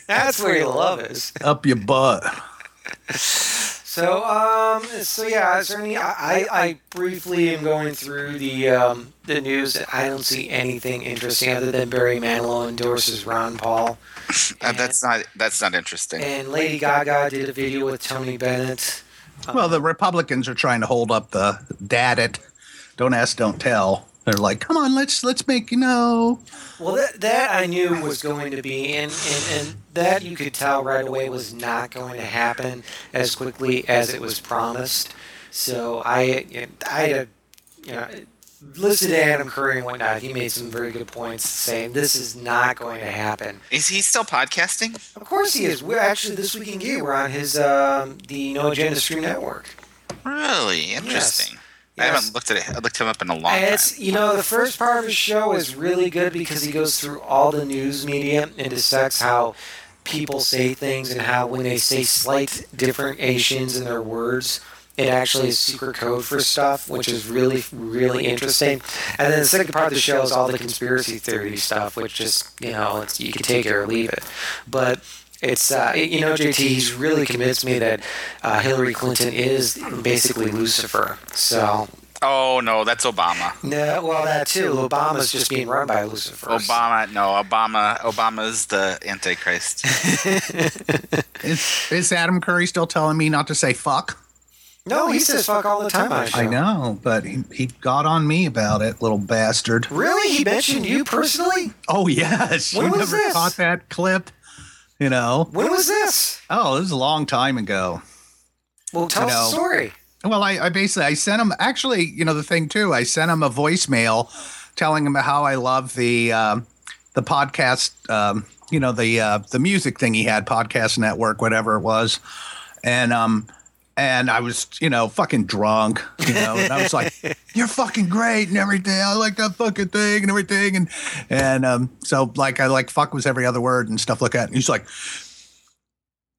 That's where your love is. Up your butt. So, um, so yeah, is there any? I, I, I briefly am going through the um, the news. I don't see anything interesting other than Barry Manilow endorses Ron Paul, Uh, that's not that's not interesting. and Lady Gaga did a video with Tony Bennett. Well, the Republicans are trying to hold up the dad it. Don't ask, don't tell. They're like, come on, let's let's make you know. Well, that, that I knew was going to be, and, and, and that you could tell right away was not going to happen as quickly as it was promised. So I, you know, I had, a, you know, listened to Adam Curry and whatnot. He made some very good points saying this is not going to happen. Is he still podcasting? Of course he is. We're actually this week in Gay. We're on his um, the No Agenda Stream Network. Really interesting. I haven't looked at it. I looked him up in a long And time. you know the first part of his show is really good because he goes through all the news media and dissects how people say things and how when they say slight differentiations in their words, it actually is secret code for stuff, which is really really interesting. And then the second part of the show is all the conspiracy theory stuff, which just you know you can take it or leave it, but. It's uh, you know JT. He's really convinced me that uh, Hillary Clinton is basically Lucifer. So Oh no, that's Obama. no, well, that too. Obama's just being run by Lucifer. Obama, no, Obama. Obama's the Antichrist. Is, is Adam Curry still telling me not to say fuck? No, he says fuck all the time on. I know, but he, he got on me about it, little bastard. Really? He mentioned you personally? Oh yes, When you was never this? caught that clip. You know? When was this? Oh, it was a long time ago. Well, tell You us know. the story. Well, I, I basically I sent him actually, you know, the thing too. I sent him a voicemail telling him how I love the um, the podcast, um, you know, the uh, the music thing he had, podcast network, whatever it was, and um. And I was, you know, fucking drunk, you know, and I was like, "You're fucking great and everything. I like that fucking thing and everything." And and um, so like I like fuck was every other word and stuff like that. And he's like,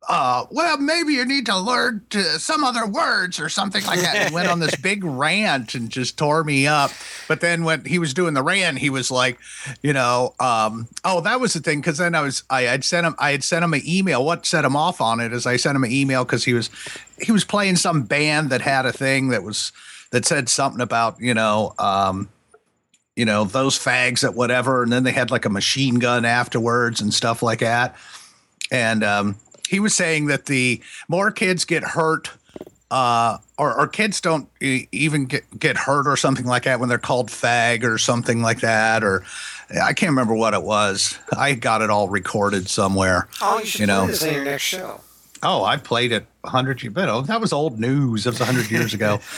uh, well, maybe you need to learn to some other words or something like that. He went on this big rant and just tore me up. But then when he was doing the rant, he was like, you know, um, oh, that was the thing. Cause then I was, I had sent him, I had sent him an email. What set him off on it is I sent him an email because he was, he was playing some band that had a thing that was, that said something about, you know, um, you know, those fags at whatever. And then they had like a machine gun afterwards and stuff like that and um, he was saying that the more kids get hurt uh, or, or kids don't e- even get, get hurt or something like that when they're called fag or something like that or i can't remember what it was i got it all recorded somewhere Oh, you should You play know. this on your next show. oh i played it 100 years ago that was old news that was 100 years ago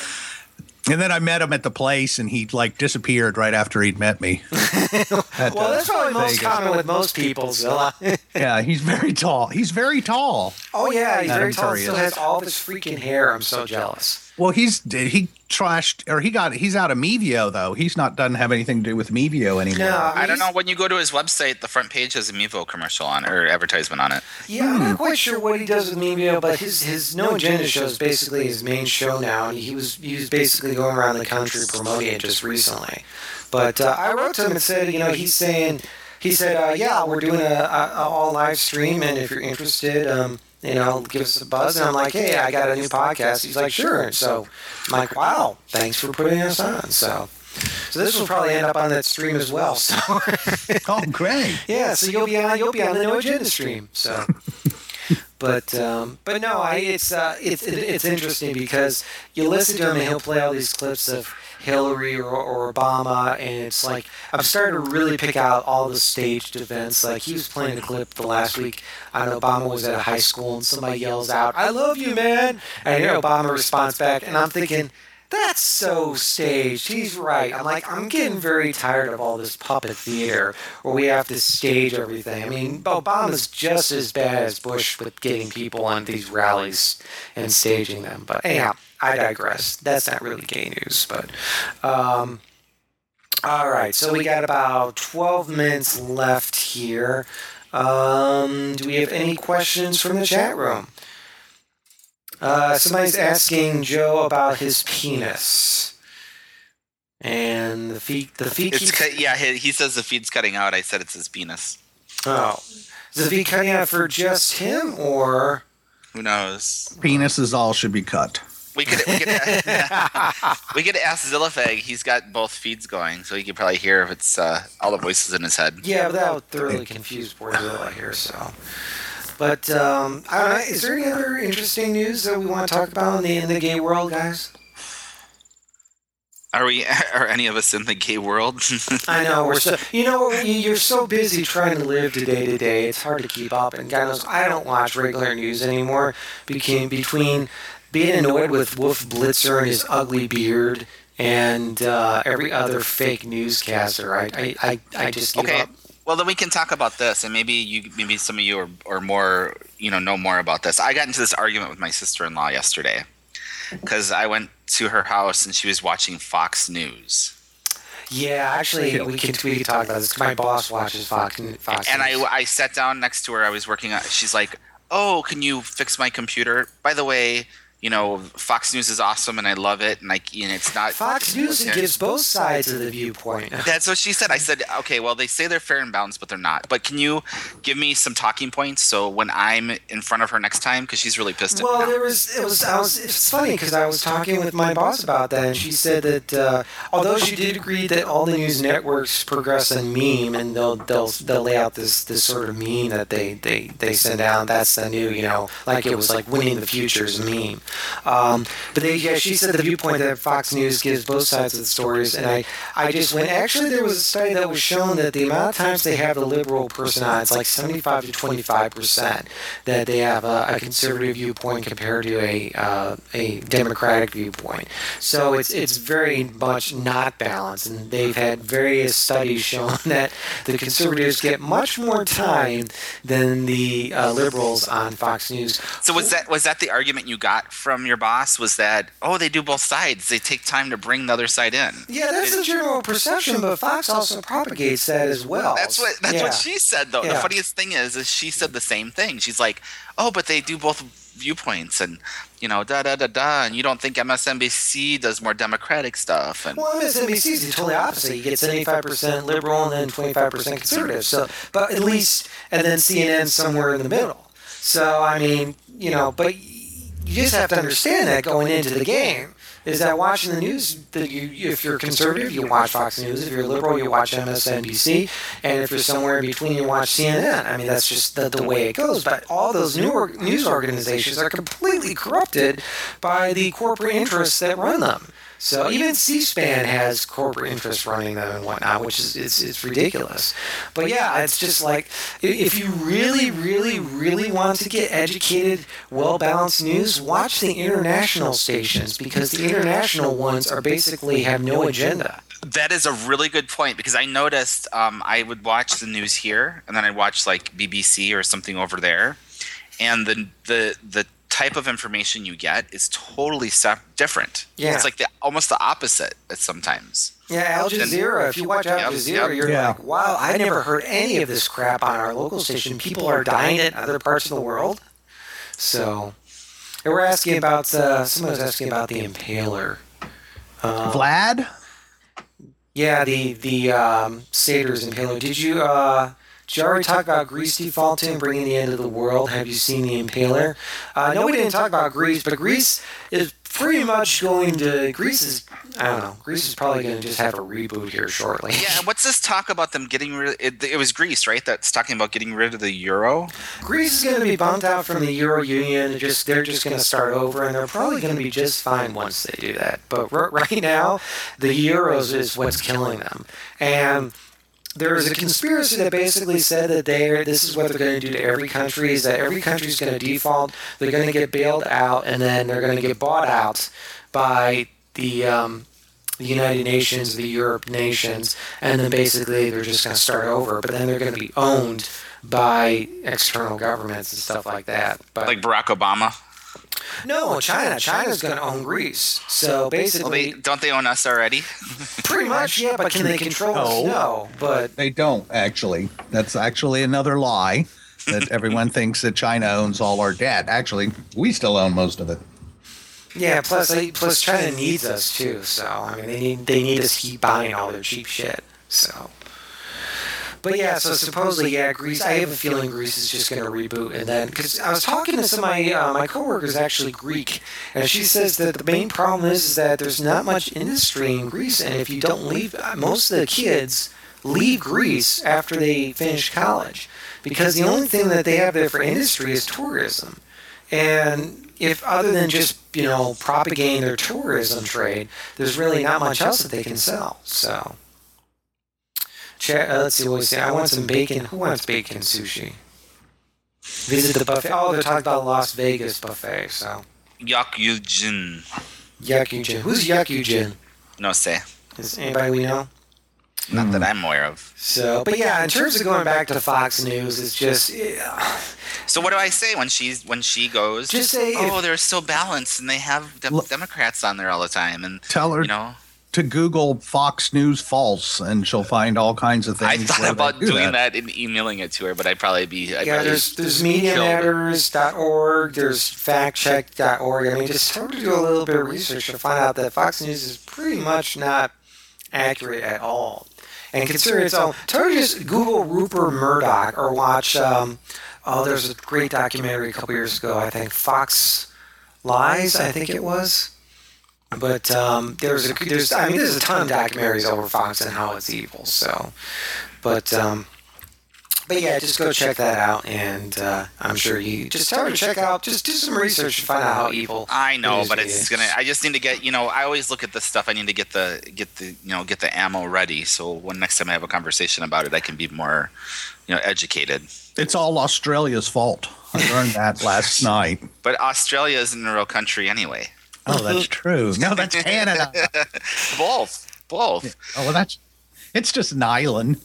and then i met him at the place and he like disappeared right after he'd met me At, Well, uh, that's probably most Vegas. common with most people, Zilla. yeah he's very tall he's very tall oh yeah, he's Adam very tall. Curry Still has all this freaking hair. I'm so jealous. Well, he's he trashed or he got he's out of Mevio though. He's not doesn't have anything to do with Mevio anymore. Yeah, I don't know. When you go to his website, the front page has a Mevio commercial on or advertisement on it. Yeah, I'm not quite sure what he does with Mevio, but his his No Agenda show is basically his main show now, and he was he was basically going around the country promoting it just recently. But uh, I wrote to him and said, you know, he's saying he said, uh, yeah, we're doing a, a, a all live stream, and if you're interested, um, you know, give us a buzz. And I'm like, hey, I got a new podcast. He's like, sure. So I'm like, wow, thanks for putting us on. So. So this will probably end up on that stream as well. So oh, great! Yeah, so you'll be on you'll be on the No Agenda stream. So, but um, but no, I it's uh, it's it's interesting because you listen to him and he'll play all these clips of Hillary or, or Obama, and it's like I'm starting to really pick out all the staged events. Like he was playing a clip the last week on Obama was at a high school and somebody yells out, "I love you, man," and know, Obama responds back, and I'm thinking. That's so staged. He's right. I'm like, I'm getting very tired of all this puppet theater where we have to stage everything. I mean, Obama's just as bad as Bush with getting people on these rallies and staging them. But anyhow, I digress. That's not really gay news, but. Um, all right, so we got about 12 minutes left here. Um, do we have any questions from the chat room? Uh, somebody's asking Joe about his penis. And the feet, the feet It's keeps- cut, yeah. He, he says the feed's cutting out. I said it's his penis. Oh. Is the feet cutting out for just him or? Who knows? Penises all should be cut. We could we could we could ask Zillafag. He's got both feeds going, so he could probably hear if it's uh, all the voices in his head. Yeah, but that would thoroughly confuse poor Zilla here, so. But, um, I don't know, is there any other interesting news that we want to talk about in the, in the gay world, guys? Are we? Are any of us in the gay world? I know we're so you know you- you're so busy trying to live today to day. It's hard to keep up. And God knows I don't watch regular news anymore. Between between being annoyed with Wolf Blitzer and his ugly beard and uh, every other fake newscaster, I I, I, I just give okay. up. Well, then we can talk about this, and maybe you, maybe some of you are, are more, you know, know more about this. I got into this argument with my sister-in-law yesterday because I went to her house and she was watching Fox News. Yeah, actually, we can we can talk about this. My boss watches Fox. Fox and News. I, I sat down next to her. I was working on. She's like, "Oh, can you fix my computer?" By the way, you know, Fox News is awesome, and I love it. And like, and it's not Fox News gives both sides of the viewpoint. That's what she said. I said, "Okay, well, they say they're fair and balanced, but they're not." But can you give me some talking points so when I'm in front of her next time, because she's really pissed at me Well, there was it was I was it's funny because I was talking with my boss about that, and she said that uh, although she did agree that all the news networks progress in meme, and they'll they'll they'll lay out this this sort of meme that they they they send out. That's the new you know like it was like winning the futures meme. Um, but they yeah she said the viewpoint that Fox News gives both sides of the stories, and I I just went actually there was a study that was shown that the amount of times they have the liberal person on it's like seventy five to twenty five percent that they have a, a conservative viewpoint compared to a uh, a democratic viewpoint. So it's it's very much not balanced, and they've had various studies showing that the conservatives get much more time than the uh, liberals on Fox News. So was that was that the argument you got from your boss? Was that oh they do both sides? They take time to bring the other side in. Yeah, that's the general perception, but Fox also propagates that as well. That's what that's Yeah. what she said though. The funniest thing is, is she said the same thing. She's like, oh, but they do both viewpoints and you know da da da da, and you don't think MSNBC does more democratic stuff and. Well, MSNBC is totally opposite. You get 75% liberal and then 25% conservative. So, but at least, and then CNN somewhere in the middle. So, I mean, you know, but you just have to understand that going into the game is that watching the news, that you, if you're conservative, you watch Fox News. If you're liberal, you watch MSNBC. And if you're somewhere in between, you watch CNN. I mean, that's just the, the way it goes. But all those news organizations are completely corrupted by the corporate interests that run them. So even C-SPAN has corporate interests running them and whatnot, which is it's, it's ridiculous. But yeah, it's just like if you really, really, really want to get educated, well-balanced news, watch the international stations because the international ones are basically have no agenda. That is a really good point because I noticed um, I would watch the news here and then I'd watch like BBC or something over there, and the the the type of information you get is totally sep- different. Yeah. it's like the almost the opposite at sometimes. Yeah, Al Then- Jazeera. If you watch Al Yep, Jazeera, yep. you're Yeah. like, wow, I never heard any of this crap on our local station. People are dying in other parts of the world. So, they were asking about. Uh, someone was asking about the Impaler. Uh, Vlad? yeah, the the um, Satyrs Impaler. Did you uh, did you already talk about Greece defaulting, bringing the end of the world? Have you seen the Impaler? Uh, no, we didn't talk about Greece, but Greece is pretty much going to. Greece is. I don't know. Greece is probably going to just have a reboot here shortly. Yeah, and what's this talk about them getting rid? It, it was Greece, right? That's talking about getting rid of the euro. Greece is going to be bumped out from the Euro Union. Just they're just going to start over, and they're probably going to be just fine once they do that. But r- right now, the euros is what's killing them, and. There was a conspiracy that basically said that they are, this is what they're going to do to every country is that every country is going to default, they're going to get bailed out, and then they're going to get bought out by the um, the United Nations, the Europe nations, and then basically they're just going to start over. But then they're going to be owned by external governments and stuff like that. But Like Barack Obama. No, China, China's going to own Greece. So Well, basically, they, don't they own us already? pretty much, yeah. But can they control us? No, but They don't actually. That's actually another lie that everyone thinks that China owns all our debt. Actually, we still own most of it. Yeah, plus they, plus China needs us too. So I mean, they need they need us to keep buying all their cheap shit. So, but yeah, so supposedly, yeah, Greece. I have a feeling Greece is just going to reboot, and then because I was talking to some of my uh, my coworkers actually Greek, and she says that the main problem is, is that there's not much industry in Greece, and if you don't leave, uh, most of the kids leave Greece after they finish college because the only thing that they have there for industry is tourism. And if other than just you know propagating their tourism trade, there's really not much else that they can sell. So, Cha- uh, let's see what we say. I want some bacon. Who wants bacon sushi? Visit the buffet. Oh, they're talking about Las Vegas buffet. So, Yakyujin. Yakujin. Who's Yakujin? No say. Is anybody we know? Not that I'm aware of. So, but yeah, in terms of going back to Fox News, it's just yeah, So what do I say when she's when she goes? Just say oh, if- they're so balanced, and they have dem- Democrats on there all the time, and Tell her you know. To Google Fox News false, and she'll find all kinds of things. I thought about do doing that. and emailing it to her, but I'd probably be. I'd yeah, probably there's there's kill her. mediamatters.org, there's factcheck.org. I mean, just tell her to do a little bit of research to find out that Fox News is pretty much not accurate at all. And consider it's all. Tell her to just Google Rupert Murdoch or watch. Um, oh, there's a great documentary a couple years ago. I think Fox Lies. I think it was. But um, there's a there's I mean there's a ton of documentaries over Fox and how it's evil. So, but um, but yeah, just go check that out, and uh, I'm sure you just tell her to check out. Just do some research to find out how evil. I know, it is but it's you. gonna. I just need to get. You know, I always look at this stuff. I need to get the get the you know get the ammo ready. So when next time I have a conversation about it, I can be more, you know, educated. It's all Australia's fault. I learned that last night. But Australia isn't a real country anyway. Oh, that's true. No, that's Canada. both, both. Oh, well, that's. It's just an island.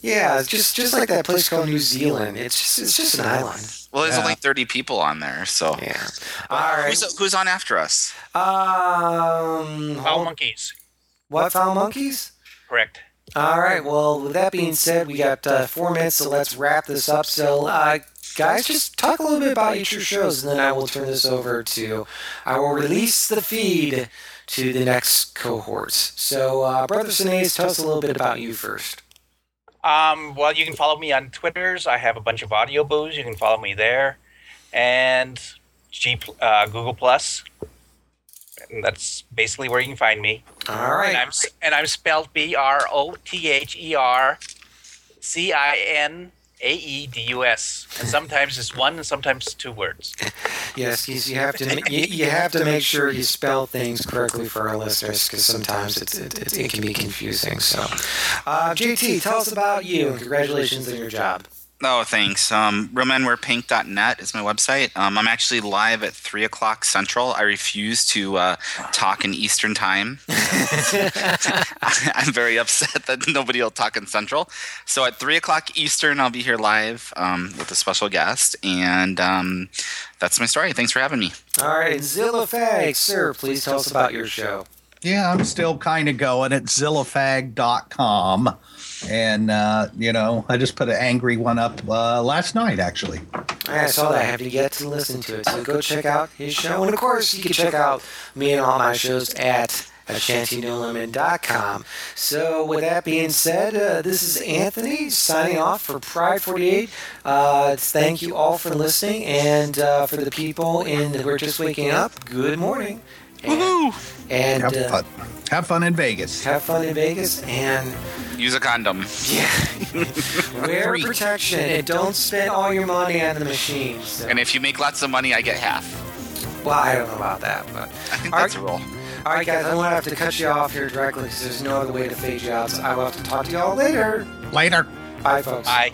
Yeah, it's just just like that place called New Zealand. It's just it's just an island. Well, there's Yeah. only 30 people on there, so. Yeah. All right. Who's, who's on after us? Um. Foul monkeys. What foul monkeys? Correct. All right. Well, with that being said, we got uh, four minutes, so let's wrap this up. So, uh, guys, just talk a little bit about each of your shows, and then I will turn this over to. I will release the feed to the next cohorts. So, uh, Brother Cinaedus, tell us a little bit about you first. Um, well, you can follow me on Twitters. I have a bunch of Audioboos. You can follow me there, and G, uh, Google Plus. And that's basically where you can find me. All right. And. I'm and I'm spelled B R O T H E R C I N A E D U S. And sometimes it's one, and sometimes two words. Yes, yes, you have to. You, you have to make sure you spell things correctly for our listeners, because sometimes it's, it, it, it can be confusing. So, uh, JT, tell us about you. and Congratulations on your job. Oh, thanks. Um, RomanWearPink.net is my website. Um, I'm actually live at 3 o'clock Central. I refuse to uh, talk in Eastern Time. I'm very upset that nobody will talk in Central. So at 3 o'clock Eastern, I'll be here live um, with a special guest. And um, that's my story. Thanks for having me. All right, Zillafag, sir, please tell us about your show. Yeah, I'm still kind of going at zillafag.com. And, uh, you know, I just put an angry one up uh, last night, actually. I saw that. I have yet to listen to it. So go check out his show. And of course, you can check out me and all my shows at AShantyNoLemon.com. So, with that being said, uh, this is Anthony signing off for Pride 48. Uh, thank you all for listening. And uh, for the people in who are just waking up, good morning. And, and Have uh, fun. Have fun in Vegas. have fun in Vegas. And Use a condom. yeah, wear protection and don't spend all your money on the machines. So. And if you make lots of money, I get half. Well, I don't know about that, but I think that's right. a rule. All right, guys, I'm gonna have to cut you off here directly because there's no other way to fade you out. So I will have to talk to you all later. Later. Bye, folks. Bye.